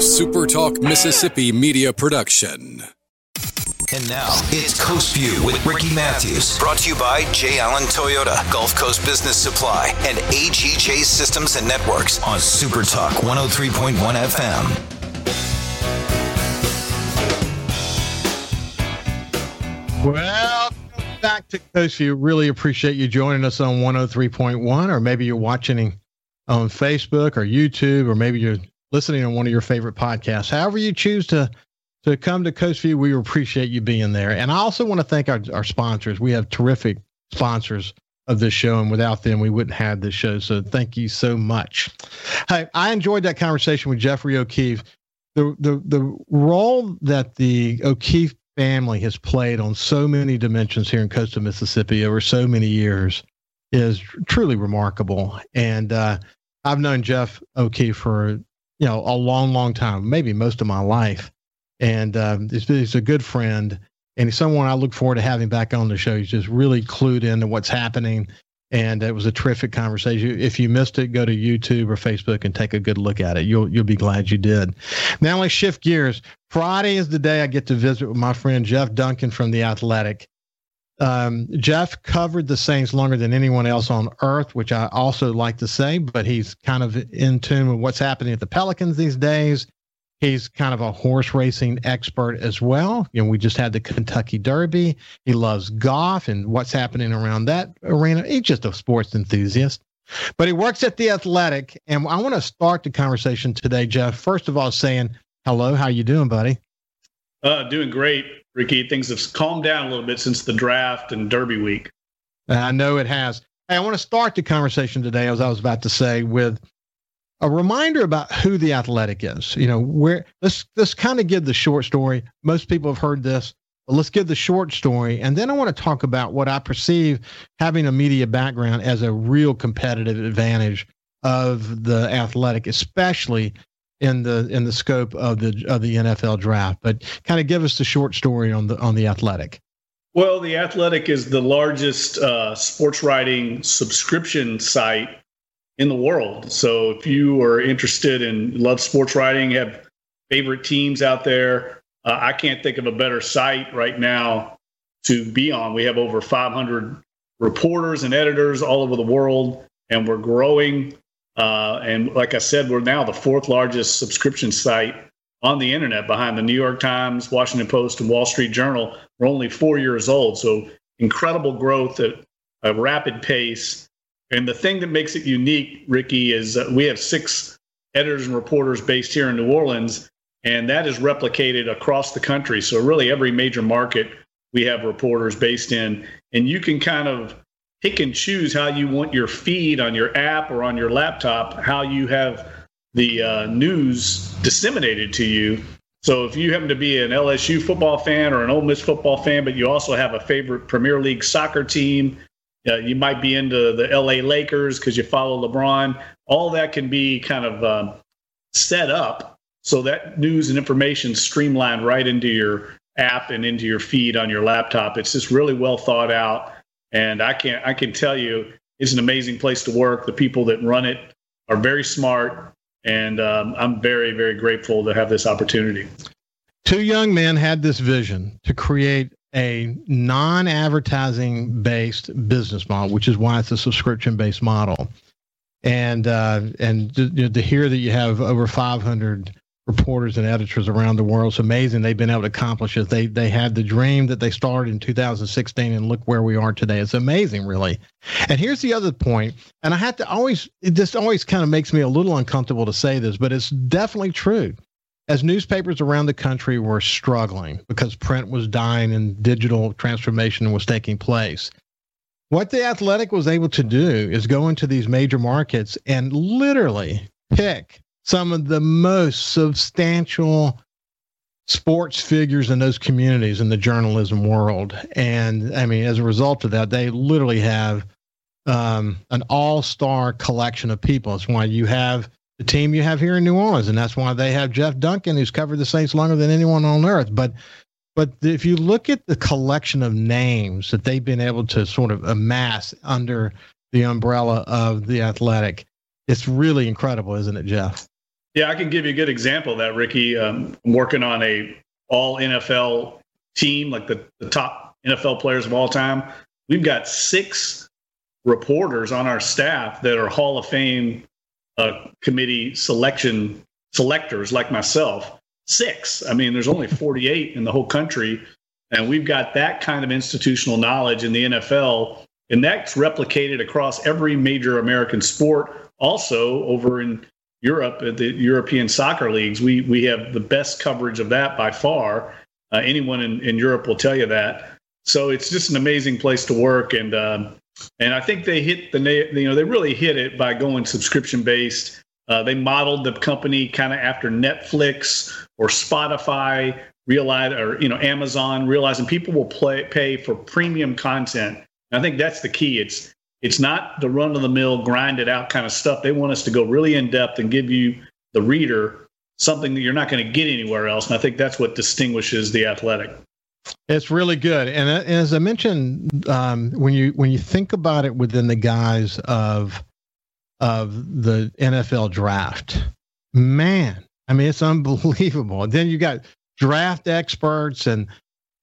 a SuperTalk Mississippi media production. And now it's Coast View with Ricky Matthews. Brought to you by J. Allen Toyota, Gulf Coast Business Supply, and AGJ Systems and Networks on Super Talk 103.1 FM. Well, back to Coast View. Really appreciate you joining us on 103.1, or maybe you're watching on Facebook or YouTube, or maybe you're listening on one of your favorite podcasts. However, you choose to to come to Coast View, we appreciate you being there. And I also want to thank our, our sponsors. We have terrific sponsors of this show, and without them, we wouldn't have this show. So thank you so much. Hey, I enjoyed that conversation with Jeffrey O'Keefe. The the the role that the O'Keefe family has played on so many dimensions here in coastal Mississippi over so many years is truly remarkable. And uh, I've known Jeff O'Keefe for you know a long, long time, maybe most of my life and um, he's, he's, a good friend and he's someone I look forward to having back on the show. He's just really clued into what's happening, and it was a terrific conversation. If you missed it, go to YouTube or Facebook and take a good look at it. You'll you'll be glad you did. Now let's shift gears. Friday is the day I get to visit with my friend Jeff Duncan from the Athletic. Um, Jeff covered the Saints longer than anyone else on earth, which I also like to say, but he's kind of in tune with what's happening at the Pelicans these days. He's kind of a horse racing expert as well. You know, we just had the Kentucky Derby. He loves golf and what's happening around that arena. He's just a sports enthusiast. But he works at the Athletic, and I want to start the conversation today, Jeff. First of all, saying hello. How you doing, buddy? Uh, doing great, Ricky. Things have calmed down a little bit since the draft and Derby week. I know it has. Hey, I want to start the conversation today, as I was about to say, with a reminder about who the athletic is. You know, where let's let's kind of give the short story. Most people have heard this, but let's give the short story, and then I want to talk about what I perceive having a media background as a real competitive advantage of the athletic, especially in the in the scope of the of the NFL draft. But kind of give us the short story on the on the athletic. Well, the Athletic is the largest uh, sports writing subscription site in the world. So if you are interested in love sports writing, have favorite teams out there, uh, I can't think of a better site right now to be on. We have over 500 reporters and editors all over the world, and we're growing. Uh, and like I said, we're now the fourth largest subscription site on the internet behind the New York Times, Washington Post, and Wall Street Journal. We're only four years old. So incredible growth at a rapid pace. And the thing that makes it unique, Ricky, is we have six editors and reporters based here in New Orleans, and that is replicated across the country. So, really, every major market we have reporters based in, and you can kind of pick and choose how you want your feed on your app or on your laptop, how you have the uh, news disseminated to you. So if you happen to be an LSU football fan or an Ole Miss football fan, but you also have a favorite Premier League soccer team uh, you might be into the LA Lakers because you follow LeBron. All that can be kind of um, set up so that news and information streamlined right into your app and into your feed on your laptop. It's just really well thought out, and I can I can tell you it's an amazing place to work. The people that run it are very smart, and um, I'm very very grateful to have this opportunity. Two young men had this vision to create a non-advertising based business model, which is why it's a subscription based model. And uh, and to, to, hear that you have over 500 reporters and editors around the world, it's amazing they've been able to accomplish it. They they had the dream that they started in 2016, and look where we are today. It's amazing, really. And here's the other point, and I have to always just always kind of makes me a little uncomfortable to say this, but it's definitely true as newspapers around the country were struggling because print was dying and digital transformation was taking place, what the Athletic was able to do is go into these major markets and literally pick some of the most substantial sports figures in those communities in the journalism world. And I mean, as a result of that, they literally have um, an all star collection of people. It's why you have the team you have here in New Orleans, and that's why they have Jeff Duncan, who's covered the Saints longer than anyone on earth. But but if you look at the collection of names that they've been able to sort of amass under the umbrella of the Athletic, it's really incredible, isn't it, Jeff? Yeah, I can give you a good example of that, Ricky. Um, I'm working on a all NFL team, like the, the top NFL players of all time. We've got six reporters on our staff that are Hall of Fame uh, committee selection selectors, like myself. Six. I mean, there's only 48 in the whole country, and we've got that kind of institutional knowledge in the NFL, and that's replicated across every major American sport. Also, over in Europe, at the European soccer leagues, we we have the best coverage of that by far. Uh, anyone in, in Europe will tell you that. So it's just an amazing place to work, and um, and I think they hit the you know they really hit it by going subscription based. Uh, they modeled the company kind of after Netflix or Spotify, realize or you know Amazon, realizing people will play, pay for premium content. And I think that's the key. It's it's not the run of the mill, grind it out kind of stuff. They want us to go really in depth and give you the reader something that you're not going to get anywhere else. And I think that's what distinguishes the athletic. It's really good, and as I mentioned, um, when you when you think about it within the guise of of the NFL draft, man, I mean it's unbelievable. And then you got draft experts, and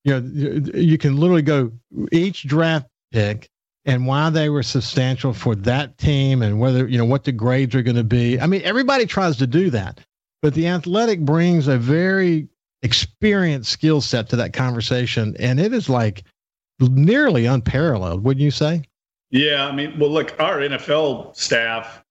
you know you can literally go each draft pick and why they were substantial for that team, and whether you know what the grades are going to be. I mean, everybody tries to do that, but the athletic brings a very experienced skill set to that conversation and it is like nearly unparalleled wouldn't you say yeah i mean well look our nfl staff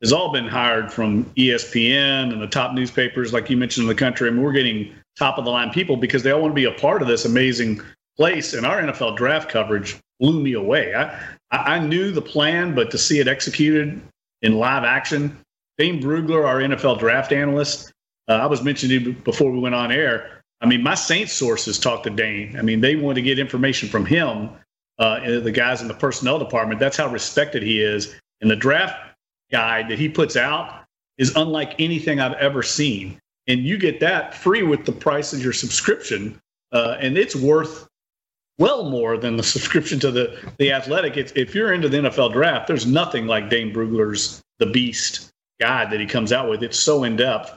has all been hired from espn and the top newspapers like you mentioned in the country I and mean, we're getting top of the line people because they all want to be a part of this amazing place and our nfl draft coverage blew me away i i knew the plan but to see it executed in live action Dane Brugler, our NFL draft analyst, uh, I was mentioning before we went on air. I mean, my Saints sources talked to Dane. I mean, they want to get information from him, uh, the guys in the personnel department. That's how respected he is. And the draft guide that he puts out is unlike anything I've ever seen. And you get that free with the price of your subscription. Uh, and it's worth well more than the subscription to the, the athletic. It's, if you're into the NFL draft, there's nothing like Dane Brugler's The Beast guide that he comes out with. It's so in depth.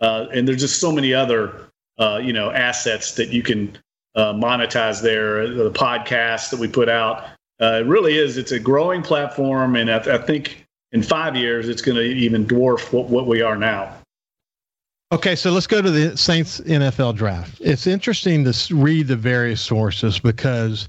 Uh, and there's just so many other uh, you know assets that you can uh, monetize there. The podcast that we put out uh, it really is. It's a growing platform, and I, I think in five years it's going to even dwarf what, what we are now. Okay, so let's go to the Saints NFL draft. It's interesting to read the various sources because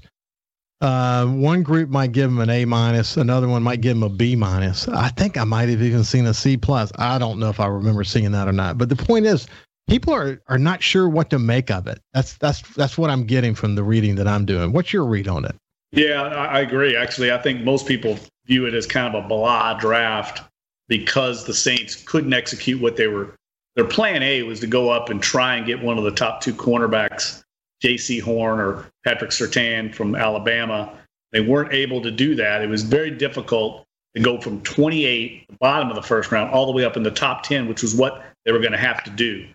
uh, one group might give them an A minus, another one might give them a B minus. I think I might have even seen a C plus. I don't know if I remember seeing that or not. But the point is, people are are not sure what to make of it. That's that's that's what I'm getting from the reading that I'm doing. What's your read on it? Yeah, I agree. Actually, I think most people view it as kind of a blah draft because the Saints couldn't execute what they were. Their plan A was to go up and try and get one of the top two cornerbacks Jaycee Horn or Patrick Surtain from Alabama. They weren't able to do that. It was very difficult to go from 28, the bottom of the first round, all the way up in the top 10, which was what they were going to have to do.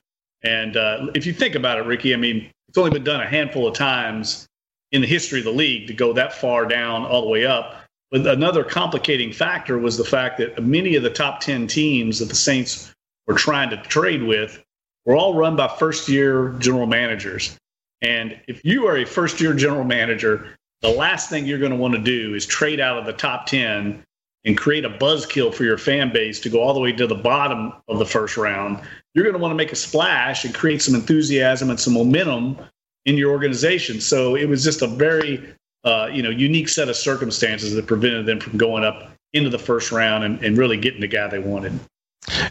And uh, if you think about it, Ricky, I mean, it's only been done a handful of times in the history of the league to go that far down all the way up. But another complicating factor was the fact that many of the top 10 teams that the Saints were trying to trade with were all run by first year general managers. And if you are a first year general manager, the last thing you're going to want to do is trade out of the top 10 and create a buzzkill for your fan base to go all the way to the bottom of the first round. You're going to want to make a splash and create some enthusiasm and some momentum in your organization. So it was just a very uh, you know unique set of circumstances that prevented them from going up into the first round and, and really getting the guy they wanted.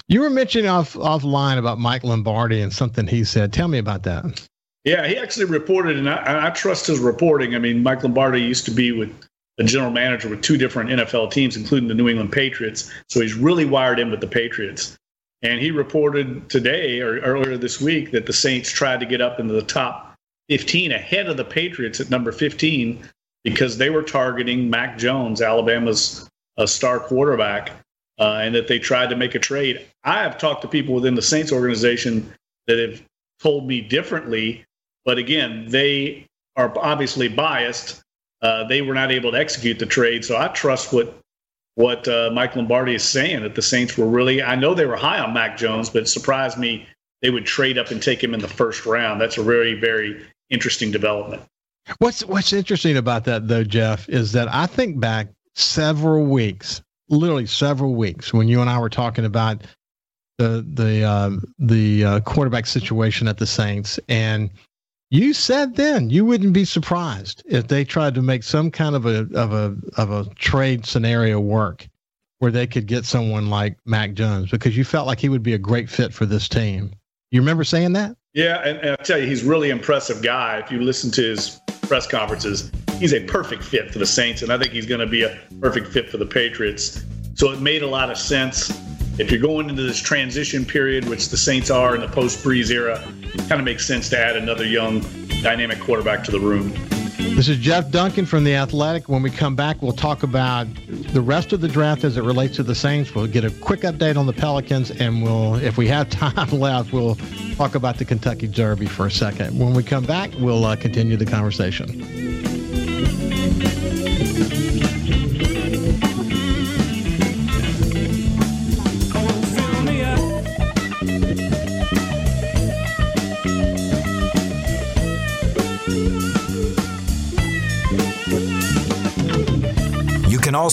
You were mentioning off offline about Mike Lombardi and something he said. Tell me about that. Yeah, he actually reported, and I, I, trust his reporting. I mean, Mike Lombardi used to be with a general manager with two different NFL teams, including the New England Patriots. So he's really wired in with the Patriots. And he reported today or earlier this week that the Saints tried to get up into the top 15 ahead of the Patriots at number 15 because they were targeting Mac Jones, Alabama's uh, star quarterback, uh, and that they tried to make a trade. I have talked to people within the Saints organization that have told me differently but again, they are obviously biased. Uh, they were not able to execute the trade. So I trust what what uh, Mike Lombardi is saying that the Saints were really. I know they were high on Mac Jones, but it surprised me they would trade up and take him in the first round. That's a very very interesting development. What's What's interesting about that though, Jeff, is that I think back several weeks, literally several weeks, when you and I were talking about the the um, the uh, quarterback situation at the Saints, and you said then you wouldn't be surprised if they tried to make some kind of a of a of a trade scenario work where they could get someone like Mac Jones because you felt like he would be a great fit for this team. You remember saying that? Yeah, and, and I tell you, he's really impressive guy. If you listen to his press conferences, he's a perfect fit for the Saints, and I think he's going to be a perfect fit for the Patriots. So it made a lot of sense if you're going into this transition period, which the Saints are in the post Brees era, kind of makes sense to add another young, dynamic quarterback to the room. This is Jeff Duncan from The Athletic. When we come back, we'll talk about the rest of the draft as it relates to the Saints. We'll get a quick update on the Pelicans, and we'll, if we have time left, we'll talk about the Kentucky Derby for a second. When we come back, we'll uh, continue the conversation.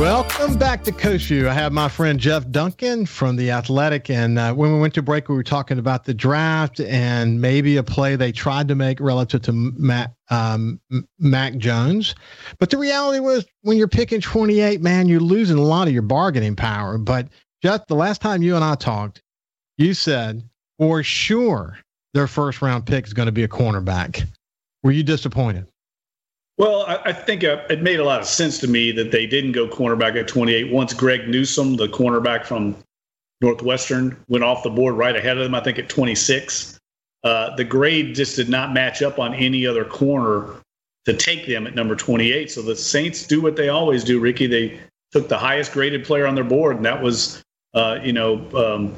Welcome back to View. I have my friend Jeff Duncan from The Athletic. And uh, when we went to break, we were talking about the draft and maybe a play they tried to make relative to Matt, um, Mac Jones. But the reality was, when you're picking 28, man, you're losing a lot of your bargaining power. But Jeff, the last time you and I talked, you said for sure their first round pick is going to be a cornerback. Were you disappointed? Well, I, I think uh, it made a lot of sense to me that they didn't go cornerback at 28. Once Greg Newsome, the cornerback from Northwestern, went off the board right ahead of them, I think at 26. Uh, the grade just did not match up on any other corner to take them at number 28. So the Saints do what they always do, Ricky. They took the highest graded player on their board, and that was, uh, you know, um,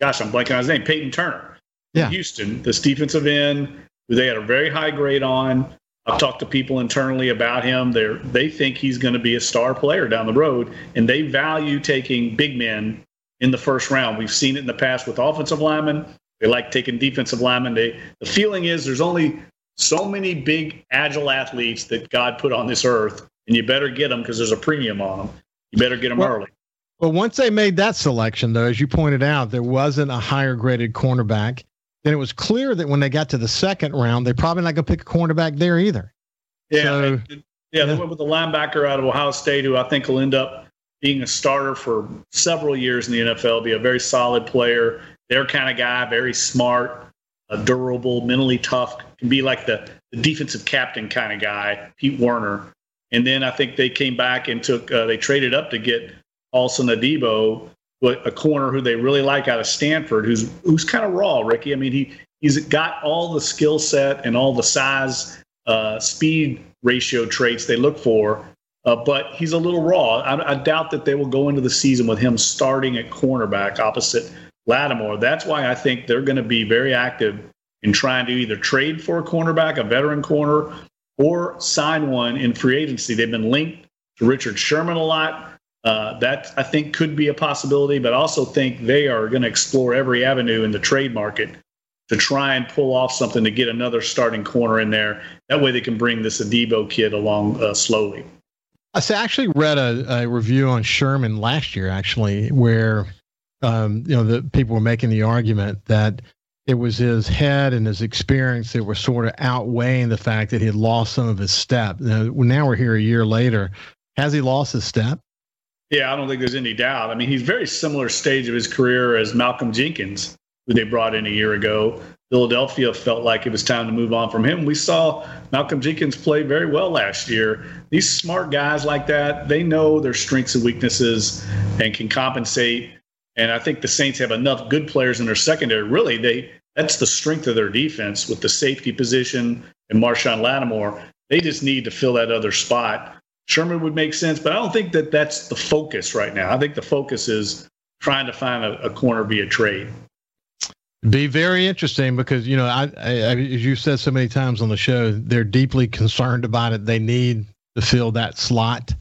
gosh, I'm blanking on his name, Peyton Turner. Yeah. Houston, this defensive end, who they had a very high grade on. I've talked to people internally about him. They they think he's going to be a star player down the road, and they value taking big men in the first round. We've seen it in the past with offensive linemen. They like taking defensive linemen. They, the feeling is there's only so many big, agile athletes that God put on this earth, and you better get them because there's a premium on them. You better get them well, early. Well, once they made that selection, though, as you pointed out, there wasn't a higher graded cornerback then it was clear that when they got to the second round, they're probably not going to pick a cornerback there either. Yeah, so, yeah, yeah, they went with the linebacker out of Ohio State, who I think will end up being a starter for several years in the NFL, be a very solid player, their kind of guy, very smart, durable, mentally tough, can be like the, the defensive captain kind of guy, Pete Werner. And then I think they came back and took, uh, they traded up to get Paulson Adebo, a corner who they really like out of Stanford, who's who's kind of raw, Ricky. I mean, he he's got all the skill set and all the size, uh, speed ratio traits they look for, uh, but he's a little raw. I, I, doubt that they will go into the season with him starting at cornerback opposite Lattimore. That's why I think they're going to be very active in trying to either trade for a cornerback, a veteran corner, or sign one in free agency. They've been linked to Richard Sherman a lot. Uh, that I think could be a possibility, but I also think they are going to explore every avenue in the trade market to try and pull off something to get another starting corner in there. That way they can bring this Adebo kid along uh, slowly. I actually read a, a, review on Sherman last year, actually, where um, you know the people were making the argument that it was his head and his experience that were sort of outweighing the fact that he had lost some of his step. Now, now we're here a year later. Has he lost his step? Yeah, I don't think there's any doubt. I mean, he's very similar stage of his career as Malcolm Jenkins, who they brought in a year ago. Philadelphia felt like it was time to move on from him. We saw Malcolm Jenkins play very well last year. These smart guys like that, they know their strengths and weaknesses and can compensate. And I think the Saints have enough good players in their secondary. Really, they that's the strength of their defense with the safety position and Marshon Lattimore. They just need to fill that other spot. Sherman would make sense, but I don't think that that's the focus right now. I think the focus is trying to find a, a corner via trade. Be very interesting because you know, I, I, as you said so many times on the show, they're deeply concerned about it. They need to fill that slot,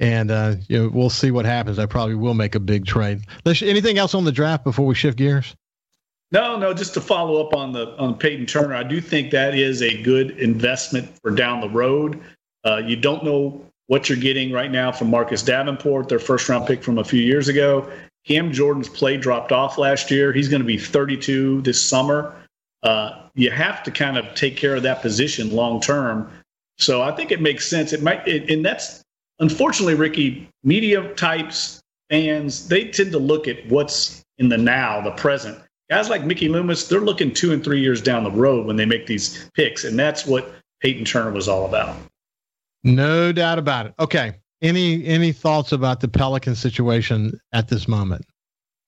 and uh, you know, we'll see what happens. I probably will make a big trade. Anything else on the draft before we shift gears? No, no. Just to follow up on the on Peyton Turner, I do think that is a good investment for down the road. Uh, you don't know what you're getting right now from Marcus Davenport, their first round pick from a few years ago, Cam Jordan's play dropped off last year. He's going to be 32 this summer. Uh, you have to kind of take care of that position long term. So I think it makes sense. It might, it, and that's unfortunately, Ricky, media types, fans, they tend to look at what's in the now, the present. Guys like Mickey Loomis, they're looking two and three years down the road when they make these picks, and that's what Peyton Turner was all about. No doubt about it. Okay, any any thoughts about the Pelican situation at this moment?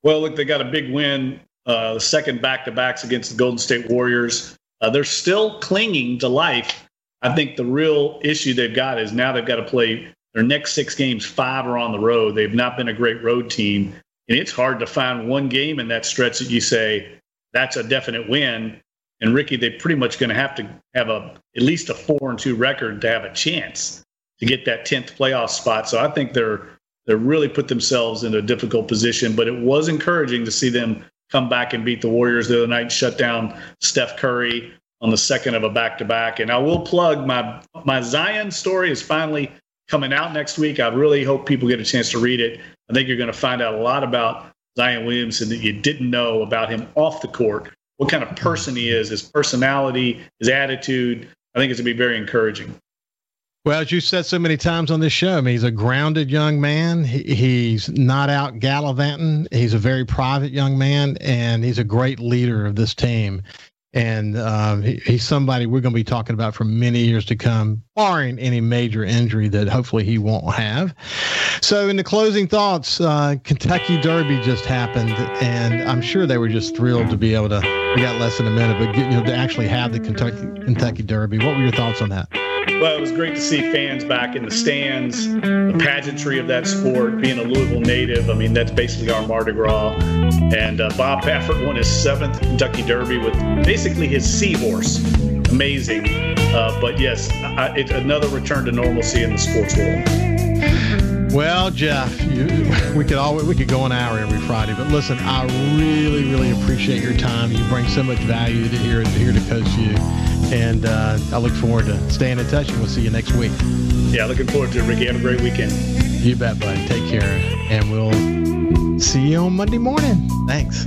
Well, look, they got a big win, uh, second back to backs against the Golden State Warriors. Uh, they're still clinging to life. I think the real issue they've got is now they've got to play their next six games. Five are on the road. They've not been a great road team, and it's hard to find one game in that stretch that you say that's a definite win. And Ricky, they're pretty much going to have to have a at least a four and two record to have a chance to get that 10th playoff spot. So I think they're they're really put themselves in a difficult position. But it was encouraging to see them come back and beat the Warriors the other night, shut down Steph Curry on the second of a back to back. And I will plug my my Zion story is finally coming out next week. I really hope people get a chance to read it. I think you're going to find out a lot about Zion Williamson that you didn't know about him off the court, what kind of person he is, his personality, his attitude. I think it's going to be very encouraging. Well, as you said so many times on this show, I mean, he's a grounded young man. He, he's not out gallivanting. He's a very private young man, and he's a great leader of this team. And uh, he, he's somebody we're going to be talking about for many years to come, barring any major injury that hopefully he won't have. So, in the closing thoughts, uh, Kentucky Derby just happened, and I'm sure they were just thrilled to be able to. We got less than a minute, but you know, to actually have the Kentucky Kentucky Derby. What were your thoughts on that? Well, it was great to see fans back in the stands, the pageantry of that sport, being a Louisville native. I mean, that's basically our Mardi Gras. And uh, Bob Baffert won his seventh Kentucky Derby with basically his seahorse. Amazing. Uh, but yes, I, it's another return to normalcy in the sports world. Well, Jeff, you, we could always we could go an hour every Friday, but listen, I really, really appreciate your time. You bring so much value to here here to Coast View. And uh, I look forward to staying in touch, and we'll see you next week. Yeah, looking forward to it, Ricky. Have a great weekend. You bet, bud. Take care, and we'll see you on Monday morning. Thanks.